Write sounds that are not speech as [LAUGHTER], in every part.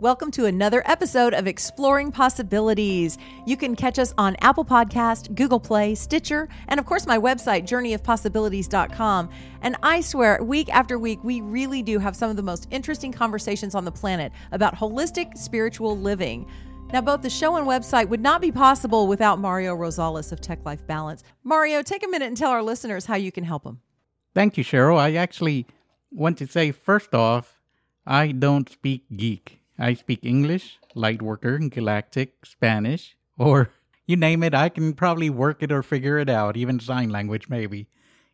Welcome to another episode of Exploring Possibilities. You can catch us on Apple Podcast, Google Play, Stitcher, and of course my website journeyofpossibilities.com. And I swear, week after week we really do have some of the most interesting conversations on the planet about holistic spiritual living. Now, both the show and website would not be possible without Mario Rosales of Tech Life Balance. Mario, take a minute and tell our listeners how you can help them. Thank you, Sheryl. I actually want to say first off, I don't speak geek. I speak English, Lightworker, Galactic, Spanish, or [LAUGHS] you name it, I can probably work it or figure it out, even sign language maybe.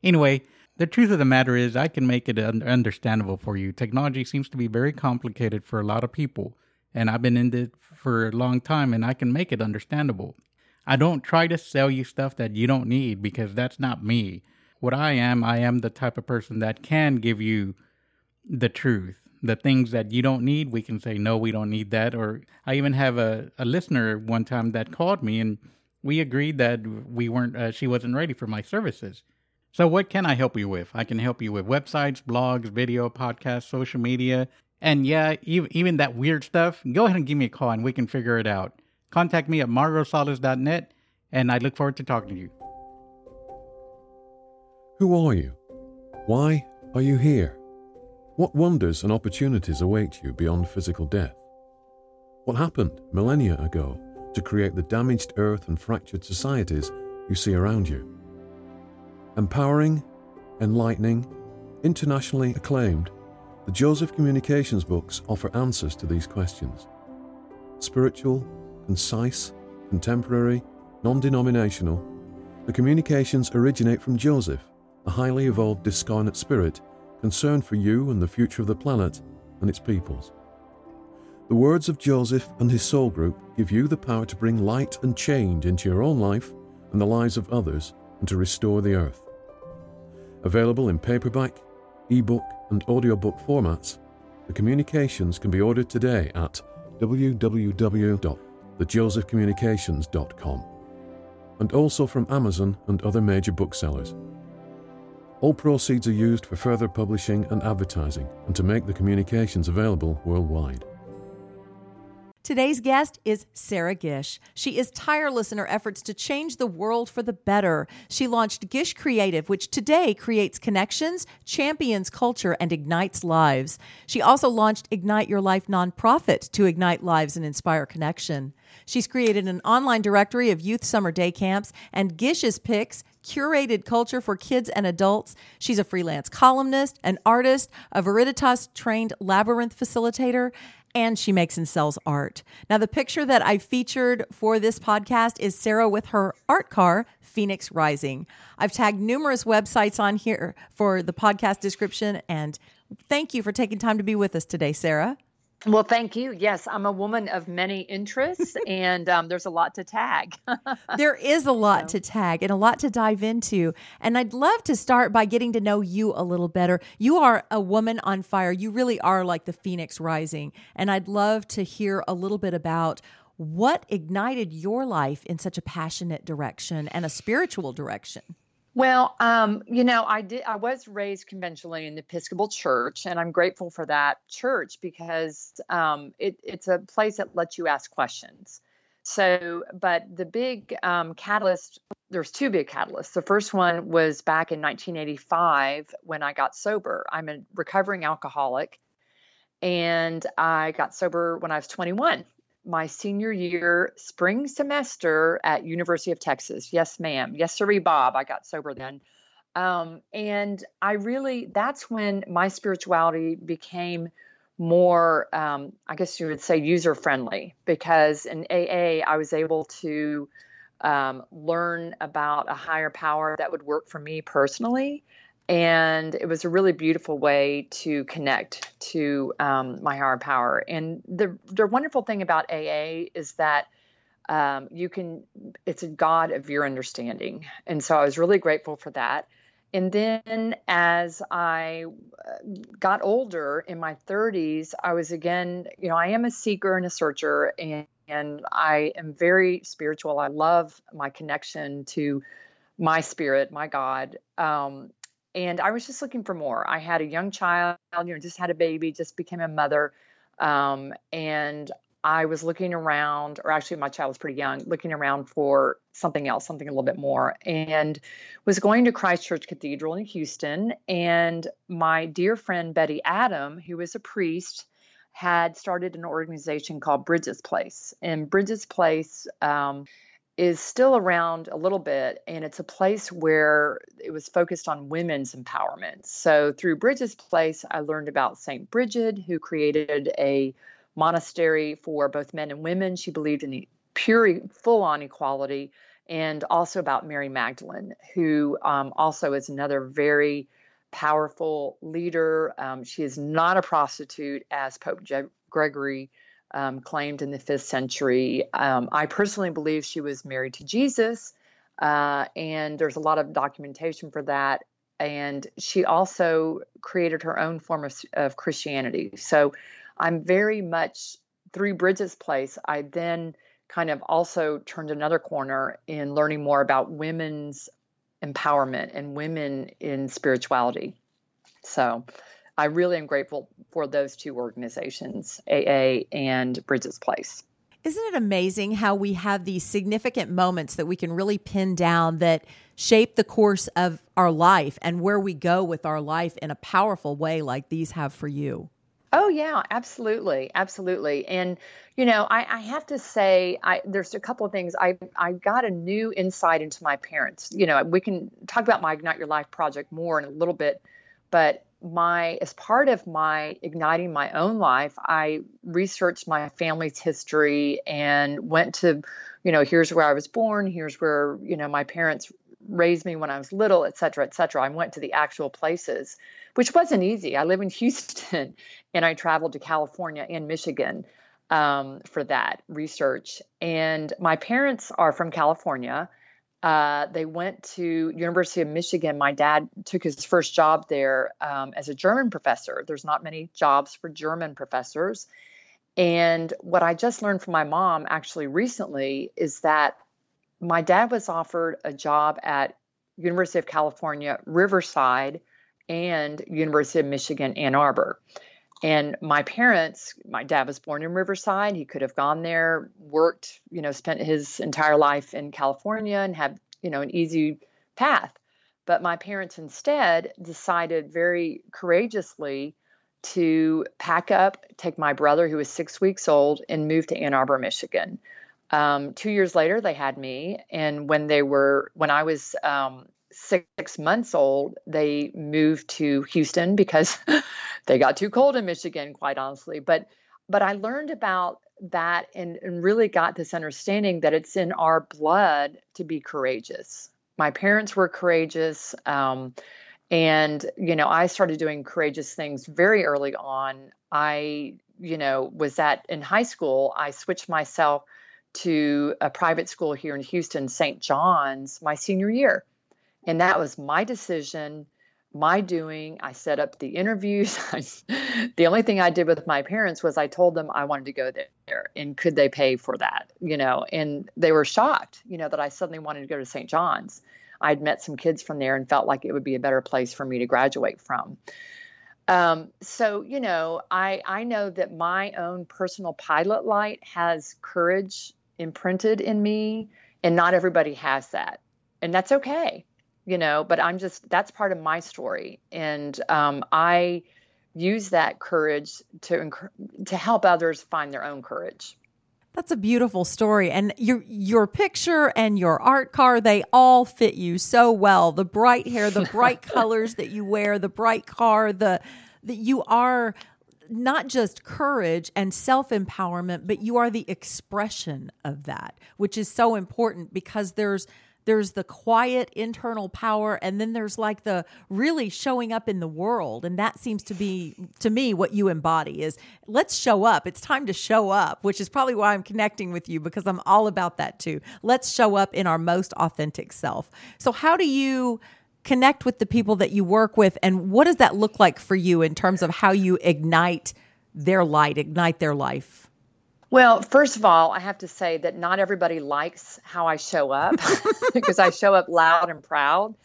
Anyway, the truth of the matter is, I can make it understandable for you. Technology seems to be very complicated for a lot of people, and I've been in it for a long time, and I can make it understandable. I don't try to sell you stuff that you don't need because that's not me. What I am, I am the type of person that can give you the truth the things that you don't need, we can say, no, we don't need that. Or I even have a, a listener one time that called me and we agreed that we weren't, uh, she wasn't ready for my services. So, what can I help you with? I can help you with websites, blogs, video, podcasts, social media. And yeah, even, even that weird stuff, go ahead and give me a call and we can figure it out. Contact me at marrosales.net and I look forward to talking to you. Who are you? Why are you here? What wonders and opportunities await you beyond physical death? What happened millennia ago to create the damaged earth and fractured societies you see around you? Empowering, enlightening, internationally acclaimed, the Joseph Communications books offer answers to these questions. Spiritual, concise, contemporary, non denominational, the communications originate from Joseph, a highly evolved discarnate spirit concern for you and the future of the planet and its peoples. The words of Joseph and his soul group give you the power to bring light and change into your own life and the lives of others and to restore the earth. Available in paperback, ebook, and audiobook formats, the communications can be ordered today at www.thejosephcommunications.com and also from Amazon and other major booksellers. All proceeds are used for further publishing and advertising and to make the communications available worldwide. Today's guest is Sarah Gish. She is tireless in her efforts to change the world for the better. She launched Gish Creative, which today creates connections, champions culture, and ignites lives. She also launched Ignite Your Life nonprofit to ignite lives and inspire connection. She's created an online directory of youth summer day camps and Gish's picks curated culture for kids and adults. She's a freelance columnist, an artist, a Veritas trained labyrinth facilitator, and she makes and sells art. Now, the picture that I featured for this podcast is Sarah with her art car, Phoenix Rising. I've tagged numerous websites on here for the podcast description, and thank you for taking time to be with us today, Sarah. Well, thank you. Yes, I'm a woman of many interests, [LAUGHS] and um, there's a lot to tag. [LAUGHS] there is a lot so. to tag and a lot to dive into. And I'd love to start by getting to know you a little better. You are a woman on fire. You really are like the phoenix rising. And I'd love to hear a little bit about what ignited your life in such a passionate direction and a spiritual direction. Well, um, you know, I did. I was raised conventionally in the Episcopal Church, and I'm grateful for that church because um, it, it's a place that lets you ask questions. So, but the big um, catalyst, there's two big catalysts. The first one was back in 1985 when I got sober. I'm a recovering alcoholic, and I got sober when I was 21 my senior year spring semester at University of Texas. Yes, ma'am. Yes, sir, Bob. I got sober then. Um, and I really, that's when my spirituality became more, um, I guess you would say, user friendly because in AA, I was able to um, learn about a higher power that would work for me personally and it was a really beautiful way to connect to um, my higher power. And the the wonderful thing about AA is that um, you can it's a God of your understanding, and so I was really grateful for that. And then as I uh, got older in my 30s, I was again, you know, I am a seeker and a searcher, and, and I am very spiritual. I love my connection to my spirit, my God. Um, and I was just looking for more. I had a young child, you know, just had a baby, just became a mother. Um, and I was looking around, or actually, my child was pretty young, looking around for something else, something a little bit more, and was going to Christ Church Cathedral in Houston. And my dear friend Betty Adam, who is a priest, had started an organization called Brigid's Place. And Brigid's Place um, is still around a little bit, and it's a place where it was focused on women's empowerment. So through Brigid's Place, I learned about St. Bridget, who created a monastery for both men and women. She believed in the pure, full on equality, and also about Mary Magdalene, who um, also is another very powerful leader. Um, she is not a prostitute, as Pope Je- Gregory um, claimed in the fifth century. Um, I personally believe she was married to Jesus, uh, and there's a lot of documentation for that. And she also created her own form of, of Christianity. So I'm very much through Brigid's Place. I then kind of also turned another corner in learning more about women's empowerment and women in spirituality. So I really am grateful for those two organizations, AA and Brigid's Place. Isn't it amazing how we have these significant moments that we can really pin down that shape the course of our life and where we go with our life in a powerful way like these have for you? Oh yeah, absolutely, absolutely. And you know, I, I have to say, I, there's a couple of things. I I got a new insight into my parents. You know, we can talk about my Ignite Your Life project more in a little bit, but my as part of my igniting my own life, I researched my family's history and went to, you know, here's where I was born, here's where you know my parents raised me when I was little, et cetera, et cetera. I went to the actual places which wasn't easy. I live in [LAUGHS] Houston and I traveled to California and Michigan um, for that research. And my parents are from California. Uh, they went to University of Michigan. My dad took his first job there um, as a German professor. There's not many jobs for German professors. And what I just learned from my mom actually recently is that my dad was offered a job at University of California, Riverside, and University of Michigan, Ann Arbor. And my parents, my dad was born in Riverside. He could have gone there, worked, you know, spent his entire life in California and had, you know, an easy path. But my parents instead decided very courageously to pack up, take my brother, who was six weeks old, and move to Ann Arbor, Michigan. Um, two years later, they had me, and when they were, when I was um, six months old, they moved to Houston because [LAUGHS] they got too cold in Michigan, quite honestly. But but I learned about that and, and really got this understanding that it's in our blood to be courageous. My parents were courageous. Um, and, you know, I started doing courageous things very early on. I, you know, was that in high school, I switched myself to a private school here in Houston, St. John's, my senior year and that was my decision, my doing. I set up the interviews. [LAUGHS] the only thing I did with my parents was I told them I wanted to go there and could they pay for that, you know, and they were shocked, you know, that I suddenly wanted to go to St. John's. I'd met some kids from there and felt like it would be a better place for me to graduate from. Um, so you know, I I know that my own personal pilot light has courage imprinted in me, and not everybody has that, and that's okay you know but i'm just that's part of my story. And um, i use that courage to to help others find their own courage. That's a beautiful story. And your your picture and your art car they all fit you so well. The bright hair the bright [LAUGHS] colors that you wear the bright car the that you are not just courage and self empowerment, but you are the expression of that, which is so important because there's there's the quiet internal power and then there's like the really showing up in the world and that seems to be to me what you embody is let's show up. It's time to show up which is probably why i'm connecting with you because i'm all about that too. Let's show up in our most authentic self. So how do you connect with the people that you work with and what does that look like for you in terms of how you ignite their light ignite their life well, first of all, I have to say that not everybody likes how I show up [LAUGHS] [LAUGHS] because I show up loud and proud.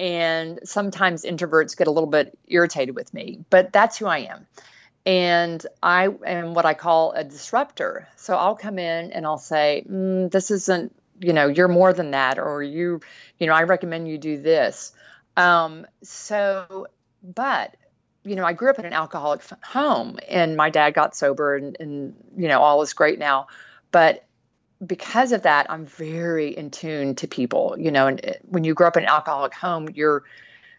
And sometimes introverts get a little bit irritated with me, but that's who I am. and I am what I call a disruptor. So I'll come in and I'll say, mm, "This isn't, you know, you're more than that," or "You, you know, I recommend you do this." Um, so, but you know, I grew up in an alcoholic home, and my dad got sober, and, and you know, all is great now. But because of that, I'm very in tune to people. You know, and uh, when you grow up in an alcoholic home, you're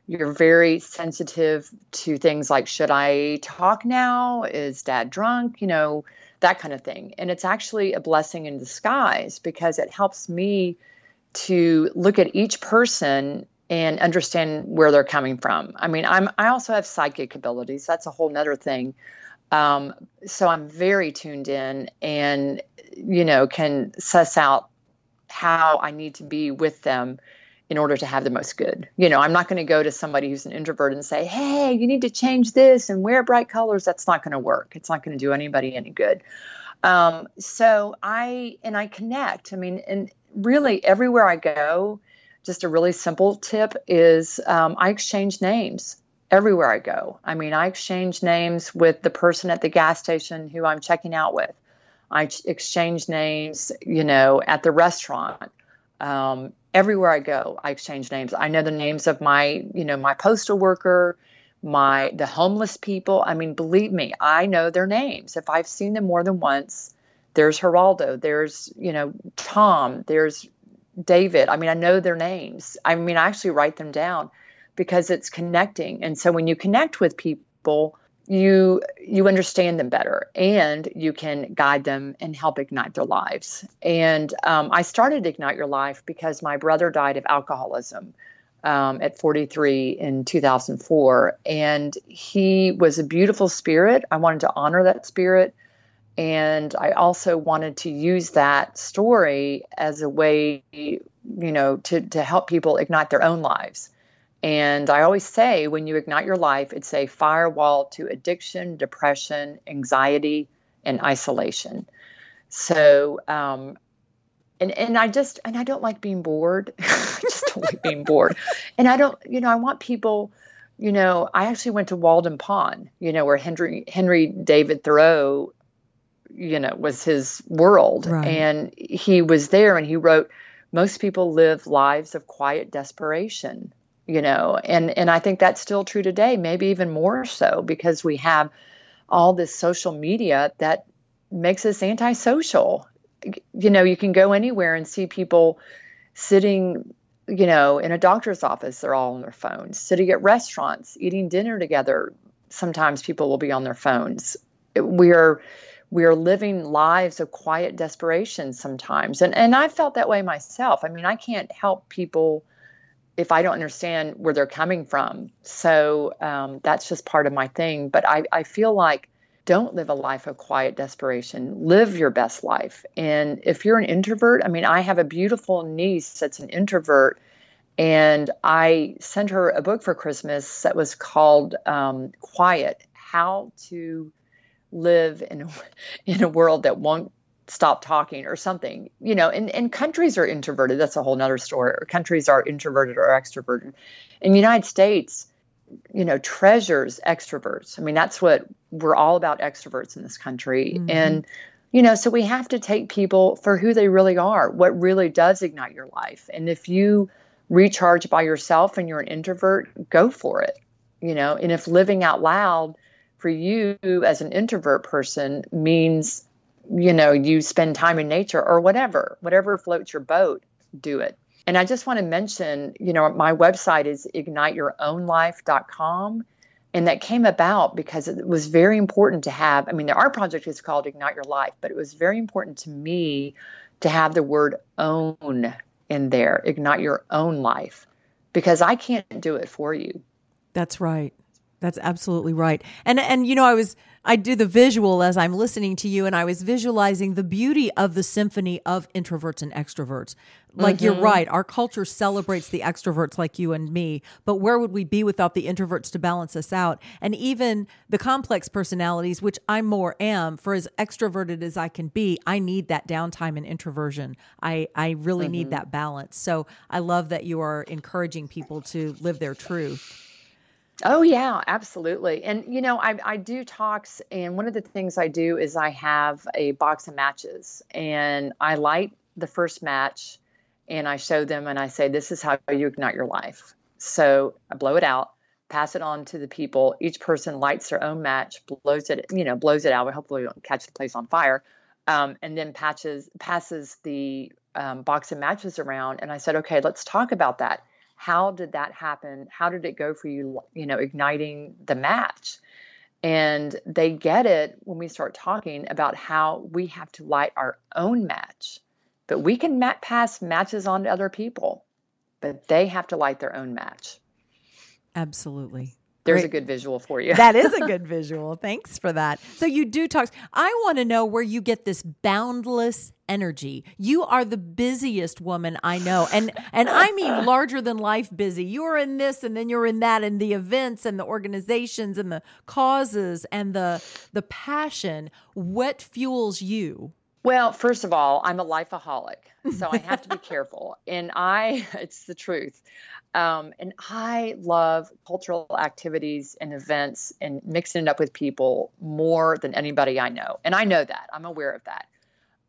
you're very sensitive to things like should I talk now? Is dad drunk? You know, that kind of thing. And it's actually a blessing in disguise because it helps me to look at each person and understand where they're coming from. I mean, I'm I also have psychic abilities. That's a whole nother thing. Um, so I'm very tuned in and you know can suss out how I need to be with them in order to have the most good. You know, I'm not going to go to somebody who's an introvert and say, hey, you need to change this and wear bright colors. That's not going to work. It's not going to do anybody any good. Um, so I, and I connect. I mean, and really everywhere I go, just a really simple tip is um, I exchange names everywhere I go. I mean, I exchange names with the person at the gas station who I'm checking out with. I exchange names, you know, at the restaurant. Um, everywhere I go, I exchange names. I know the names of my, you know, my postal worker, my the homeless people. I mean, believe me, I know their names. If I've seen them more than once, there's Geraldo, there's, you know, Tom, there's David. I mean, I know their names. I mean, I actually write them down because it's connecting. And so when you connect with people, you you understand them better and you can guide them and help ignite their lives and um, i started ignite your life because my brother died of alcoholism um, at 43 in 2004 and he was a beautiful spirit i wanted to honor that spirit and i also wanted to use that story as a way you know to, to help people ignite their own lives and I always say when you ignite your life, it's a firewall to addiction, depression, anxiety, and isolation. So, um, and and I just and I don't like being bored. [LAUGHS] I just don't like being bored. And I don't, you know, I want people. You know, I actually went to Walden Pond. You know, where Henry Henry David Thoreau, you know, was his world, right. and he was there, and he wrote, "Most people live lives of quiet desperation." you know and and i think that's still true today maybe even more so because we have all this social media that makes us antisocial you know you can go anywhere and see people sitting you know in a doctor's office they're all on their phones sitting at restaurants eating dinner together sometimes people will be on their phones we're we're living lives of quiet desperation sometimes and and i felt that way myself i mean i can't help people if I don't understand where they're coming from. So um, that's just part of my thing. But I, I feel like don't live a life of quiet desperation. Live your best life. And if you're an introvert, I mean, I have a beautiful niece that's an introvert. And I sent her a book for Christmas that was called um, Quiet How to Live in a, [LAUGHS] in a World That Won't stop talking or something you know and, and countries are introverted. That's a whole nother story. Countries are introverted or extroverted. In the united states you know treasures extroverts. I mean that's what we're all about extroverts in this country. Mm-hmm. and you know so we have to take people for who they really are what really does ignite your life. And if you recharge by yourself and you're an introvert go for it you know. And if living out loud for you as an introvert person means you know, you spend time in nature or whatever, whatever floats your boat, do it. And I just want to mention, you know, my website is igniteyourownlife.com. And that came about because it was very important to have. I mean, our project is called Ignite Your Life, but it was very important to me to have the word own in there, ignite your own life, because I can't do it for you. That's right. That's absolutely right. And and you know, I was I do the visual as I'm listening to you, and I was visualizing the beauty of the symphony of introverts and extroverts. Like mm-hmm. you're right, our culture celebrates the extroverts like you and me, but where would we be without the introverts to balance us out? And even the complex personalities, which I more am, for as extroverted as I can be, I need that downtime and introversion. I I really mm-hmm. need that balance. So I love that you are encouraging people to live their truth. Oh yeah, absolutely. And you know, I I do talks and one of the things I do is I have a box of matches and I light the first match and I show them and I say this is how you ignite your life. So, I blow it out, pass it on to the people. Each person lights their own match, blows it, you know, blows it out. We hopefully, don't catch the place on fire, um, and then patches passes the um, box of matches around. And I said, okay, let's talk about that how did that happen? How did it go for you you know igniting the match? And they get it when we start talking about how we have to light our own match but we can mat- pass matches on to other people but they have to light their own match. Absolutely there's Great. a good visual for you. that is a [LAUGHS] good visual. Thanks for that. So you do talk. I want to know where you get this boundless energy. You are the busiest woman I know. And and I mean [LAUGHS] larger than life busy. You're in this and then you're in that and the events and the organizations and the causes and the the passion. What fuels you? Well, first of all, I'm a lifeaholic, so I have to be [LAUGHS] careful. And I, it's the truth. Um, and I love cultural activities and events and mixing it up with people more than anybody I know. And I know that. I'm aware of that.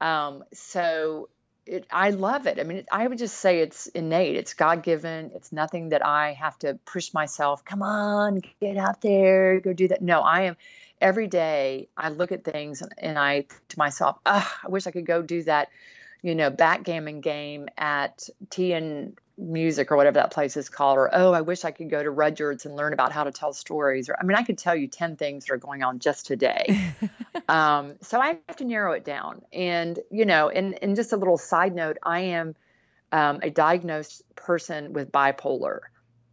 Um, so it, I love it. I mean, I would just say it's innate. It's God given. It's nothing that I have to push myself. Come on, get out there, go do that. No, I am. Every day, I look at things and, I to myself, I wish I could go do that, you know, backgammon game at T and music or whatever that place is called or oh i wish i could go to rudyard's and learn about how to tell stories or i mean i could tell you 10 things that are going on just today. [LAUGHS] Um, so i have to narrow it down. And you know and, and just a little side note i am um, a diagnosed person with bipolar.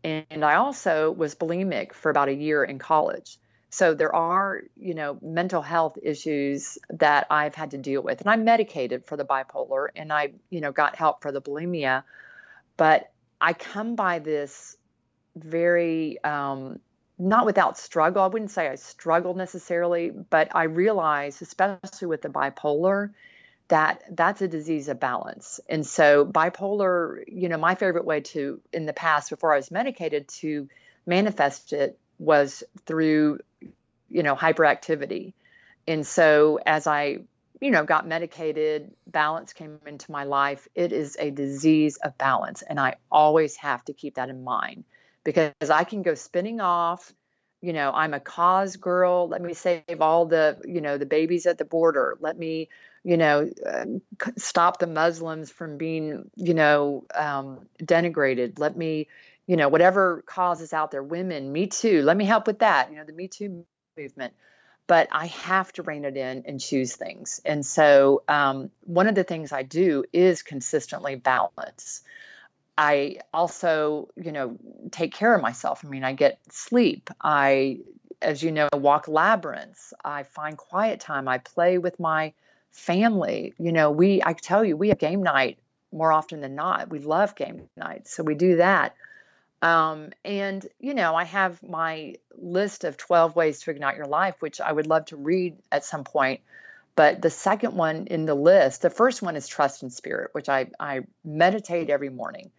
And i also was bulimic for about a year in college so there are you know mental health issues that i've had to deal with and i'm medicated for the bipolar and i you know got help for the bulimia but I come by this very, um, not without struggle. I wouldn't say I struggle necessarily, but I realize, especially with the bipolar, that that's a disease of balance. And so, bipolar, you know, my favorite way to, in the past, before I was medicated, to manifest it was through, you know, hyperactivity. And so, as I you know, got medicated, balance came into my life. It is a disease of balance. And I always have to keep that in mind because I can go spinning off. You know, I'm a cause girl. Let me save all the, you know, the babies at the border. Let me, you know, uh, stop the Muslims from being, you know, um, denigrated. Let me, you know, whatever cause is out there, women, me too. Let me help with that. You know, the Me Too movement but I have to rein it in and choose things. And so, um, one of the things I do is consistently balance. I also, you know, take care of myself. I mean, I get sleep. I, as you know, walk labyrinths. I find quiet time. I play with my family. You know, we, I tell you, we have game night more often than not. We love game night. So we do that. Um, and, you know, I have my list of 12 ways to ignite your life, which I would love to read at some point. But the second one in the list, the first one is trust in spirit, which I, I meditate every morning.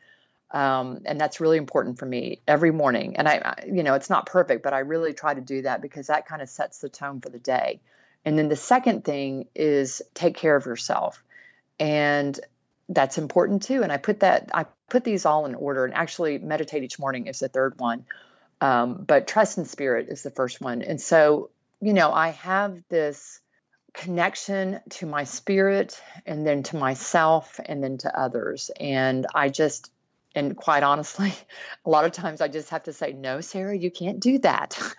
Um, and that's really important for me every morning. And I, I, you know, it's not perfect, but I really try to do that because that kind of sets the tone for the day. And then the second thing is take care of yourself. And that's important too. And I put that, I put these all in order and actually meditate each morning is the third one. Um, but trust in spirit is the first one. And so, you know, I have this connection to my spirit and then to myself and then to others. And I just, and quite honestly, [LAUGHS] a lot of times I just have to say, no, Sarah, you can't do that. [LAUGHS]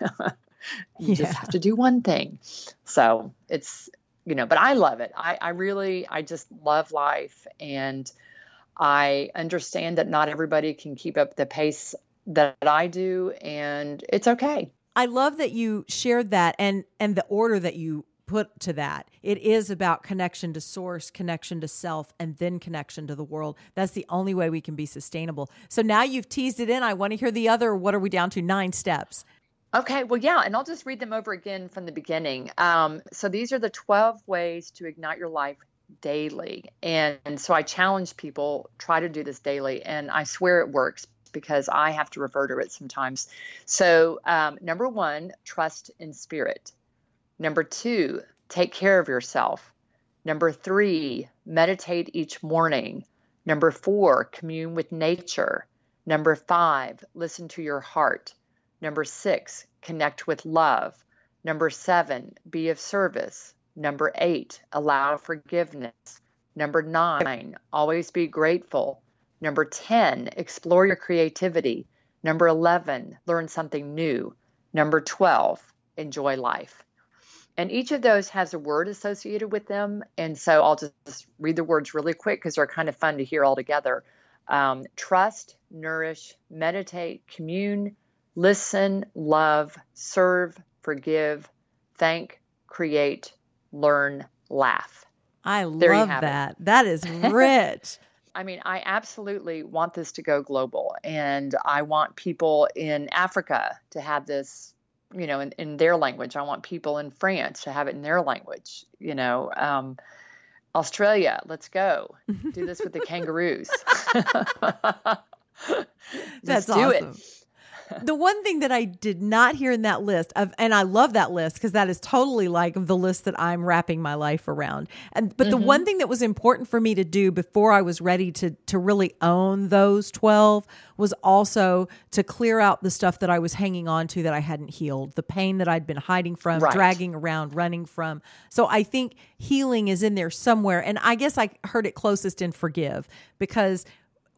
you yeah. just have to do one thing. So it's, you know, but I love it. I, I really, I just love life. And I understand that not everybody can keep up the pace that I do, and it's okay. I love that you shared that and and the order that you put to that. It is about connection to source, connection to self, and then connection to the world. That's the only way we can be sustainable. So now you've teased it in. I want to hear the other. What are we down to? Nine steps. Okay, well, yeah, and I'll just read them over again from the beginning. Um, so these are the 12 ways to ignite your life daily. And, and so I challenge people, try to do this daily, and I swear it works because I have to refer to it sometimes. So, um, number one, trust in spirit. Number two, take care of yourself. Number three, meditate each morning. Number four, commune with nature. Number five, listen to your heart. Number six, connect with love. Number seven, be of service. Number eight, allow forgiveness. Number nine, always be grateful. Number 10, explore your creativity. Number 11, learn something new. Number 12, enjoy life. And each of those has a word associated with them. And so I'll just read the words really quick because they're kind of fun to hear all together. Um, trust, nourish, meditate, commune, listen, love, serve, forgive, thank, create, learn, laugh. I there love that. It. That is rich. [LAUGHS] I mean, I absolutely want this to go global, and I want people in Africa to have this, you know, in, in their language. I want people in France to have it in their language. You know, um, Australia, let's go do this with the [LAUGHS] kangaroos. [LAUGHS] That's do awesome. it [LAUGHS] the one thing that I did not hear in that list of, and I love that list because that is totally like the list that I'm wrapping my life around. And but mm-hmm. the one thing that was important for me to do before I was ready to to really own those 12 was also to clear out the stuff that I was hanging on to that I hadn't healed, the pain that I'd been hiding from, right. dragging around, running from. So I think healing is in there somewhere. And I guess I heard it closest in forgive because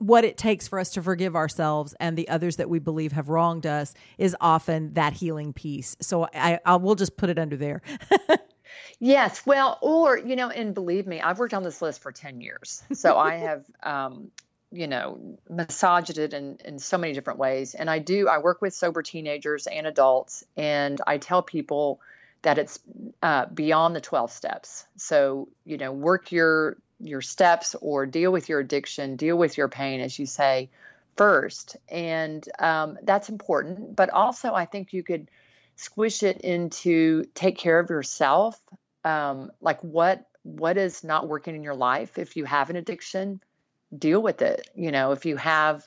what it takes for us to forgive ourselves and the others that we believe have wronged us is often that healing piece. So I, I will just put it under there. [LAUGHS] yes, well, or you know, and believe me, I've worked on this list for ten years, so I [LAUGHS] have, um, you know, massaged it in in so many different ways. And I do. I work with sober teenagers and adults, and I tell people that it's uh, beyond the 12 steps. So, you know, work your your steps or deal with your addiction, deal with your pain, as you say, first. And um, that's important. But also, I think you could squish it into take care of yourself. Um, like what what is not working in your life? If you have an addiction, deal with it. You know, if you have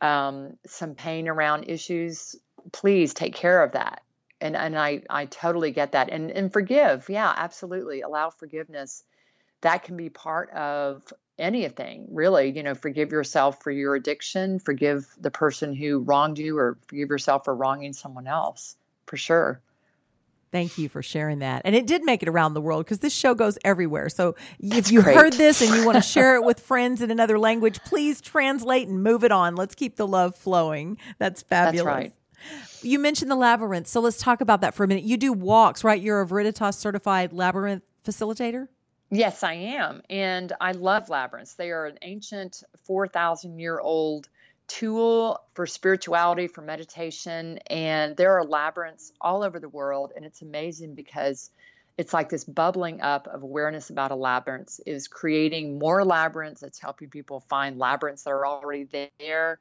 um, some pain around issues, please take care of that. And and I I totally get that. And and forgive. Yeah, absolutely. Allow forgiveness that can be part of anything really you know forgive yourself for your addiction forgive the person who wronged you or forgive yourself for wronging someone else for sure Thank you for sharing that. And it did make it around the world because this show goes everywhere. So That's if you great. heard this and you want to share it with friends in another language, please translate and move it on. Let's keep the love flowing. That's fabulous. That's right. You mentioned the labyrinth. So let's talk about that for a minute. You do walks, right? You're a Veritas certified labyrinth facilitator? Yes, I am. And I love labyrinths. They are an ancient 4,000 year old tool for spirituality, for meditation. And there are labyrinths all over the world. And it's amazing because it's like this bubbling up of awareness about a labyrinth is creating more labyrinths. It's helping people find labyrinths that are already there.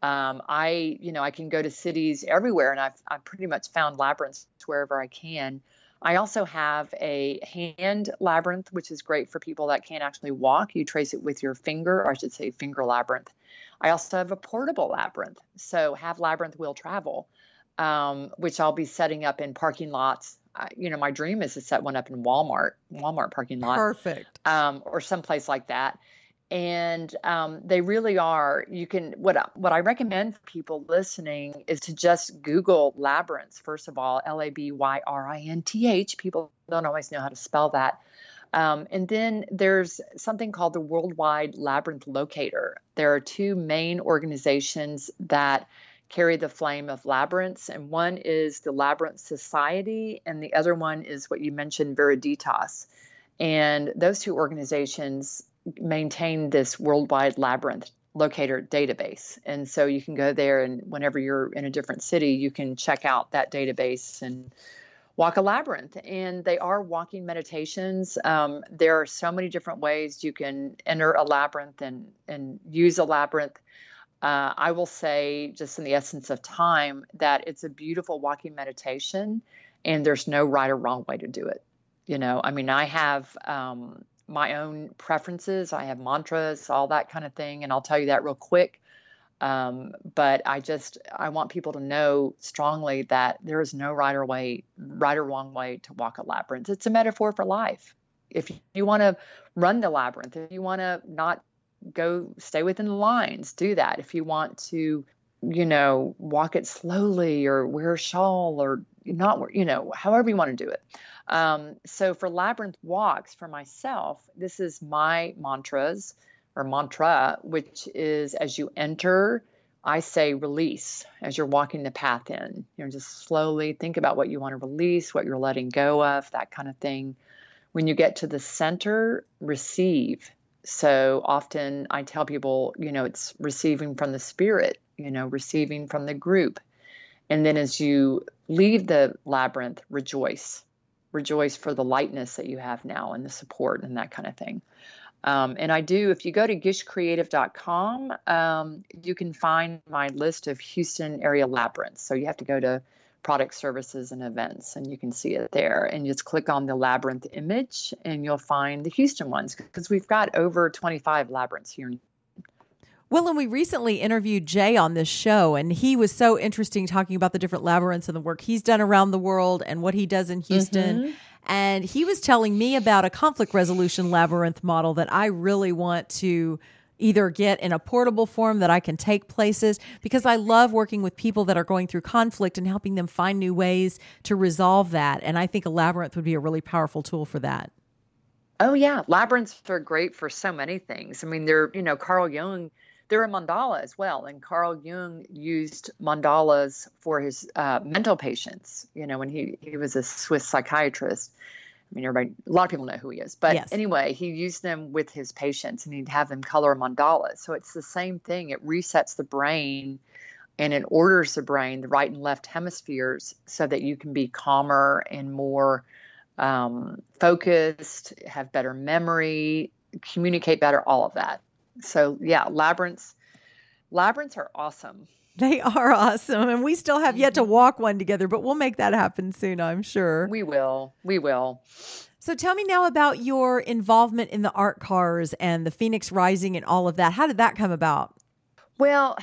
Um, I, you know, I can go to cities everywhere and I've, I've pretty much found labyrinths wherever I can. I also have a hand labyrinth, which is great for people that can't actually walk. You trace it with your finger, or I should say, finger labyrinth. I also have a portable labyrinth. So, have labyrinth will travel, um, which I'll be setting up in parking lots. Uh, you know, my dream is to set one up in Walmart, Walmart parking lot. Perfect. Um, or someplace like that and um, they really are. You can what what i recommend for people listening is to just google labyrinths first of all l-a-b-y-r-i-n-t-h people don't always know how to spell that. Um, and then there's something called the worldwide labyrinth locator. There are two main organizations that carry the flame of labyrinths and one is the labyrinth society and the other one is what you mentioned veriditas. And those two organizations maintain this worldwide labyrinth locator database. And so you can go there and whenever you're in a different city, you can check out that database and walk a labyrinth. And they are walking meditations. Um, there are so many different ways you can enter a labyrinth and, and use a labyrinth. Uh, I will say, just in the essence of time, that it's a beautiful walking meditation and there's no right or wrong way to do it. You know, I mean, I have um, my own preferences. I have mantras, all that kind of thing. And I'll tell you that real quick. Um, but I just I want people to know strongly that there is no right or way, right or wrong way to walk a labyrinth. It's a metaphor for life. If you want to run the labyrinth, if you want to not go stay within the lines, do that. If you want to, you know, walk it slowly or wear a shawl or not, you know, however you want to do it. Um, so for labyrinth walks for myself, this is my mantras or mantra, which is as you enter, I say release as you're walking the path in. You know, just slowly think about what you want to release, what you're letting go of, that kind of thing. When you get to the center, receive. So often I tell people, you know, it's receiving from the spirit, you know, receiving from the group. And then as you leave the labyrinth, rejoice. Rejoice for the lightness that you have now and the support and that kind of thing. Um, and I do, if you go to gishcreative.com, um, you can find my list of Houston area labyrinths. So you have to go to product services and events and you can see it there and just click on the labyrinth image and you'll find the Houston ones because we've got over 25 labyrinths here well, and we recently interviewed Jay on this show, and he was so interesting talking about the different labyrinths and the work he's done around the world and what he does in Houston. Mm-hmm. And he was telling me about a conflict resolution labyrinth model that I really want to either get in a portable form that I can take places because I love working with people that are going through conflict and helping them find new ways to resolve that. And I think a labyrinth would be a really powerful tool for that. Oh yeah, labyrinths are great for so many things. I mean, they're, you know, Carl Jung they're a mandala as well. And Carl Jung used mandalas for his uh, mental patients. You know, when he he was a Swiss psychiatrist. I mean, everybody, a lot of people know who he is. But yes. anyway, he used them with his patients, and he'd have them color mandalas. So it's the same thing. It resets the brain and it orders the brain, the right and left hemispheres, so that you can be calmer and more um, focused, have better memory, communicate better, all of that so yeah, labyrinths labyrinths are awesome. They are awesome. And we still have yet to mm-hmm. walk one together, but we'll make that happen soon, I'm sure. We will. We will. So tell me now about your involvement in the art cars and the Phoenix Rising and all of that. How did that come about? Well,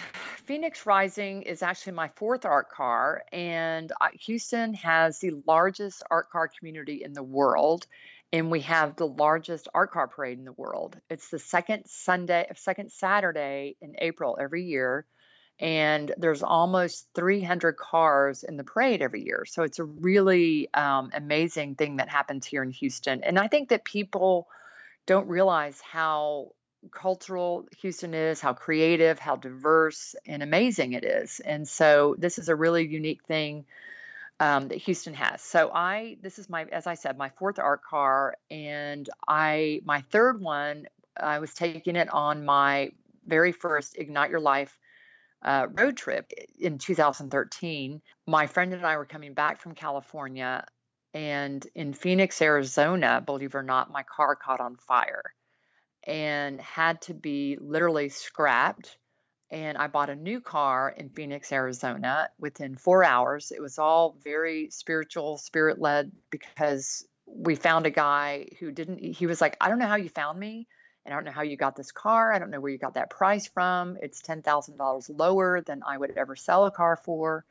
Phoenix Rising is actually my fourth art car, and Houston has the largest art car community in the world and we have the largest art car parade in the world. It's the second Sunday, second Saturday in April every year, and there's almost 300 cars in the parade every year. So it's a really um, amazing thing that happens here in Houston, and I think that people don't realize how cultural Houston is, how creative, how diverse, and amazing it is. And so this is a really unique thing um, that Houston has. So I, this is my, as I said, my fourth art car, and I, my third one, I was taking it on my very first Ignite Your Life uh, road trip in 2013. My friend and I were coming back from California, and in Phoenix, Arizona, believe it or not, my car caught on fire and had to be literally scrapped and I bought a new car in Phoenix, Arizona within four hours. It was all very spiritual, spirit led because we found a guy who didn't, he was like, I don't know how you found me. And I don't know how you got this car. I don't know where you got that price from. It's $10,000 lower than I would ever sell a car for.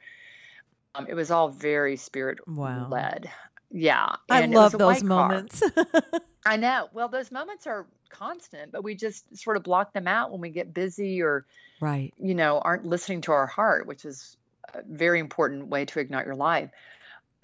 Um, it was all very spirit wow. Yeah. I love those moments. [LAUGHS] I know. Well, those moments are constant, but we just sort of block them out when we get busy or right you know aren't listening to our heart which is a very important way to ignite your life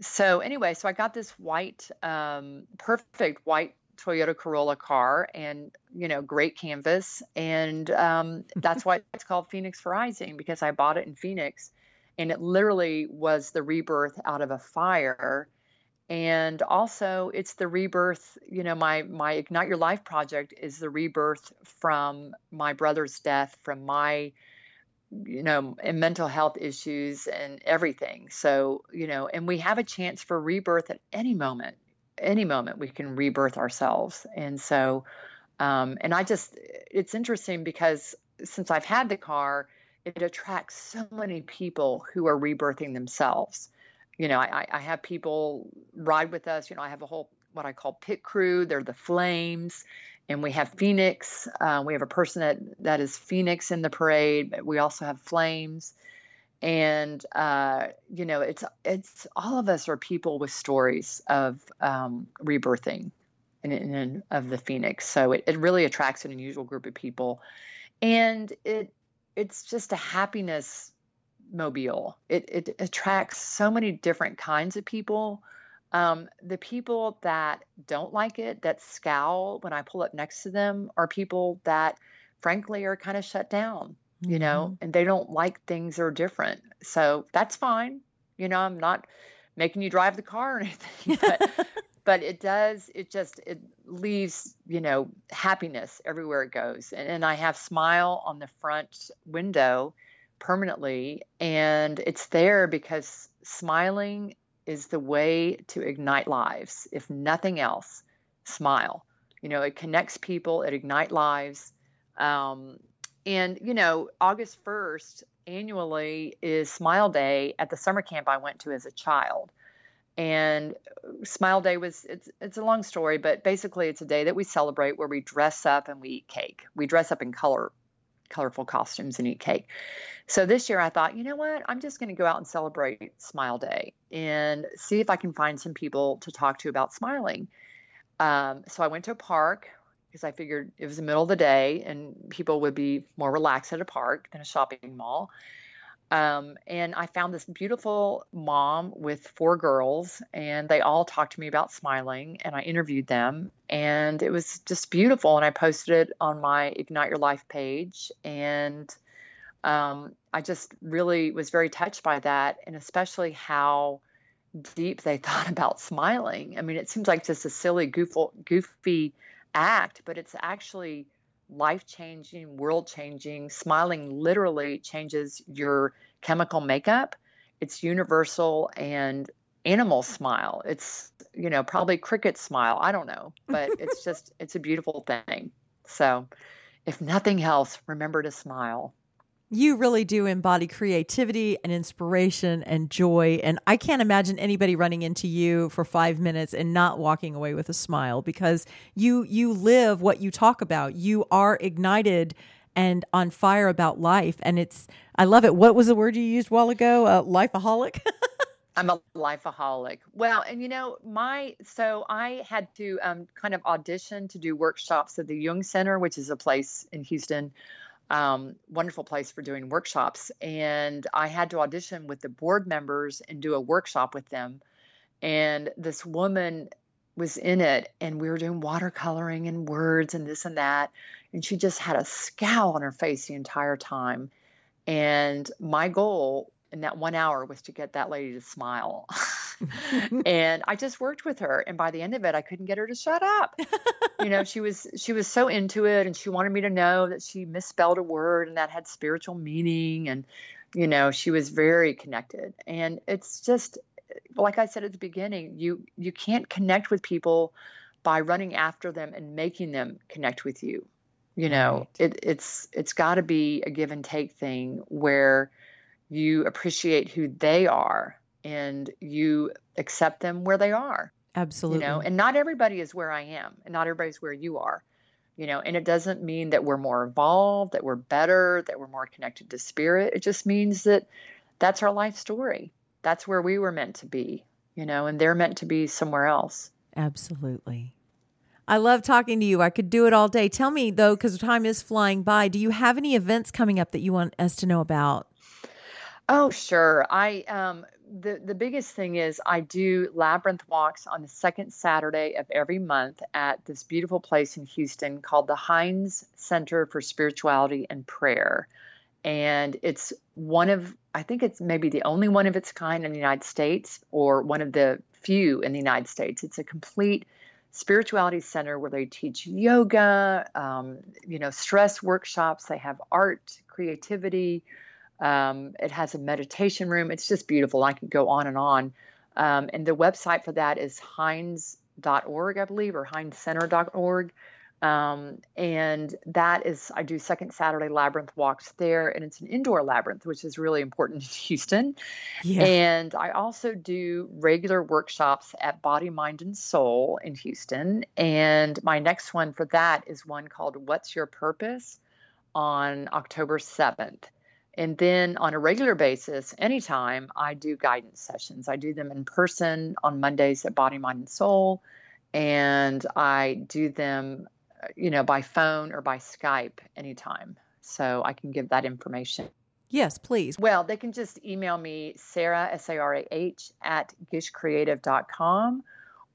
so anyway so i got this white um, perfect white toyota corolla car and you know great canvas and um, [LAUGHS] that's why it's called phoenix rising because i bought it in phoenix and it literally was the rebirth out of a fire and also it's the rebirth you know my my ignite your life project is the rebirth from my brother's death from my you know and mental health issues and everything. So you know and we have a chance for rebirth at any moment any moment we can rebirth ourselves. And so um and i just it's interesting because since i've had the car it attracts so many people who are rebirthing themselves you know, I, I have people ride with us. You know, I have a whole what I call pit crew. They're the flames, and we have Phoenix. Uh, we have a person that that is Phoenix in the parade. But we also have Flames, and uh, you know, it's it's all of us are people with stories of um, rebirthing, and, of the Phoenix. So it, it really attracts an unusual group of people, and it it's just a happiness mobile. It it attracts so many different kinds of people um, the people that don't like it, that scowl when I pull up next to them, are people that, frankly, are kind of shut down, you mm-hmm. know, and they don't like things are different. So that's fine. You know, I'm not making you drive the car or [LAUGHS] anything, [LAUGHS] but, but it does, it just, it leaves, you know, happiness everywhere it goes. And, and I have smile on the front window permanently. And it's there because smiling is the way to ignite lives. If nothing else, smile. You know, it connects people, it ignite lives. Um, and, you know, August 1st annually is Smile Day at the summer camp I went to as a child. And Smile Day was it's it's a long story, but basically it's a day that we celebrate where we dress up and we eat cake. We dress up in color colorful costumes and eat cake. So this year I thought, you know what? I'm just going to go out and celebrate Smile Day and see if I can find some people to talk to about smiling. Um, so I went to a park because I figured it was the middle of the day and people would be more relaxed at a park than a shopping mall. Um, and I found this beautiful mom with four girls, and they all talked to me about smiling, and I interviewed them, and it was just beautiful. And I posted it on my Ignite Your Life page, and um, I just really was very touched by that, and especially how deep they [LAUGHS] thought about smiling. I mean, it seems like just a silly, goofy, goofy act, but it's actually life changing, world changing. Smiling literally changes your chemical makeup. It's universal and animal smile. It's, you know, probably cricket smile. I don't know, but [LAUGHS] it's just, it's a beautiful thing. So, if nothing else, remember to smile you really do embody creativity and inspiration and joy. And I can't imagine anybody running into you for five minutes and not walking away with a smile because you you live what you talk about. You are ignited and on fire about life. And it's I love it. What was the word you used a while ago? Uh, lifeaholic. [LAUGHS] I'm a lifeaholic. Well, and you know, my so I had to um, kind of audition to do workshops at the Jung Center, which is a place in Houston um, wonderful place for doing workshops. And I had to audition with the board members and do a workshop with them. And this woman was in it, and we were doing watercoloring and words and this and that. And she just had a scowl on her face the entire time. And my goal in that one hour was to get that lady to smile. [LAUGHS] and I just worked with her. And by the end of it, I couldn't get her to shut up. you know, she was she was so into it and she wanted me to know that she misspelled a word and that had spiritual meaning. And, you know, she was very connected. And it's just like I said at the beginning, you you can't connect with people by running after them and making them connect with you. You know, right. it, it's it's got to be a give and take thing where you appreciate who they are and you accept them where they are. Absolutely. You know, and not everybody is where I am, and not everybody's where you are. You know, and it doesn't mean that we're more evolved, that we're better, that we're more connected to spirit. It just means that that's our life story. That's where we were meant to be, you know, and they're meant to be somewhere else. Absolutely. I love talking to you. I could do it all day. Tell me though, because time is flying by, do you have any events coming up that you want us to know about? Oh, sure. I um the the biggest thing is I do labyrinth walks on the second Saturday of every month at this beautiful place in Houston called the Hines Center for Spirituality and Prayer. And it's one of I think it's maybe the only one of its kind in the United States or one of the few in the United States. It's a complete spirituality center where they teach yoga, um, you know, stress workshops. They have art, creativity, um, it has a meditation room. It's just beautiful. I could go on and on. Um, and the website for that is hines.org, I believe, or hinescenter.org. Um, and that is, I do second Saturday labyrinth walks there, and it's an indoor labyrinth, which is really important in [LAUGHS] Houston. Yeah. And I also do regular workshops at Body, Mind, and Soul in Houston. And my next one for that is one called What's Your Purpose on October 7th. And then on a regular basis, anytime I do guidance sessions, I do them in person on Mondays at Body, Mind, and Soul. And I do them you know, by phone or by Skype anytime. So I can give that information. Yes, please. Well, they can just email me, Sarah, S A R A H, at gishcreative.com,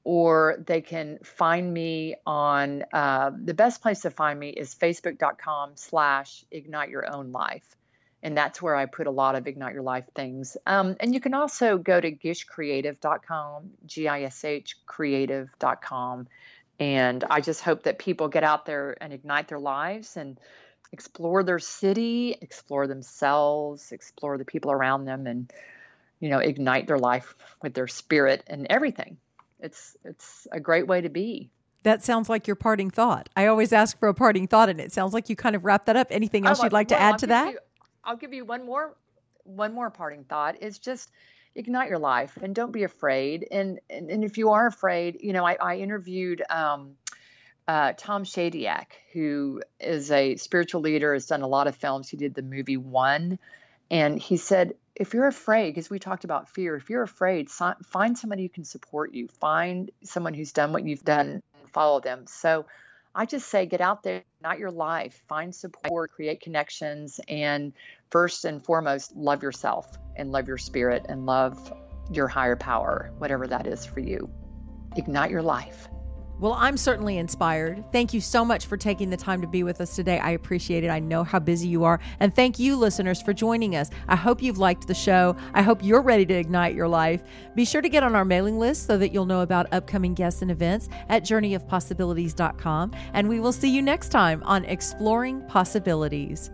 or they can find me on uh, the best place to find me is facebook.com slash ignite your own life. And that's where I put a lot of Ignite Your Life things. Um, and you can also go to gishcreative.com, G I S H creative.com and I just hope that people get out there and ignite their lives and explore their city, explore themselves, explore the people around them, and you know, ignite their life with their spirit and everything. It's it's a great way to be. That sounds like your parting thought. I always ask for a parting thought, and it sounds like you kind of wrap that up. Anything else oh, you'd like well, to add I'll to that? I'll give you one more one more parting thought. Is just ignite your life and don't be afraid. And and, and if you are afraid, you know, I, I interviewed um, uh, Tom Shadyac, who is a spiritual leader, has done a lot of films. He did the movie One, and he said, if you're afraid, because we talked about fear, if you're afraid, find somebody who can support you. Find someone who's done what you've done, and follow them. So I just say get out there, not your life, find support, create connections, and first and foremost, love yourself and love your spirit and love your higher power, whatever that is for you. Ignite your life. Well, I'm certainly inspired. Thank you so much for taking the time to be with us today. I appreciate it. I know how busy you are. And thank you, listeners, for joining us. I hope you've liked the show. I hope you're ready to ignite your life. Be sure to get on our mailing list so that you'll know about upcoming guests and events at journeyofpossibilities.com. And we will see you next time on Exploring Possibilities.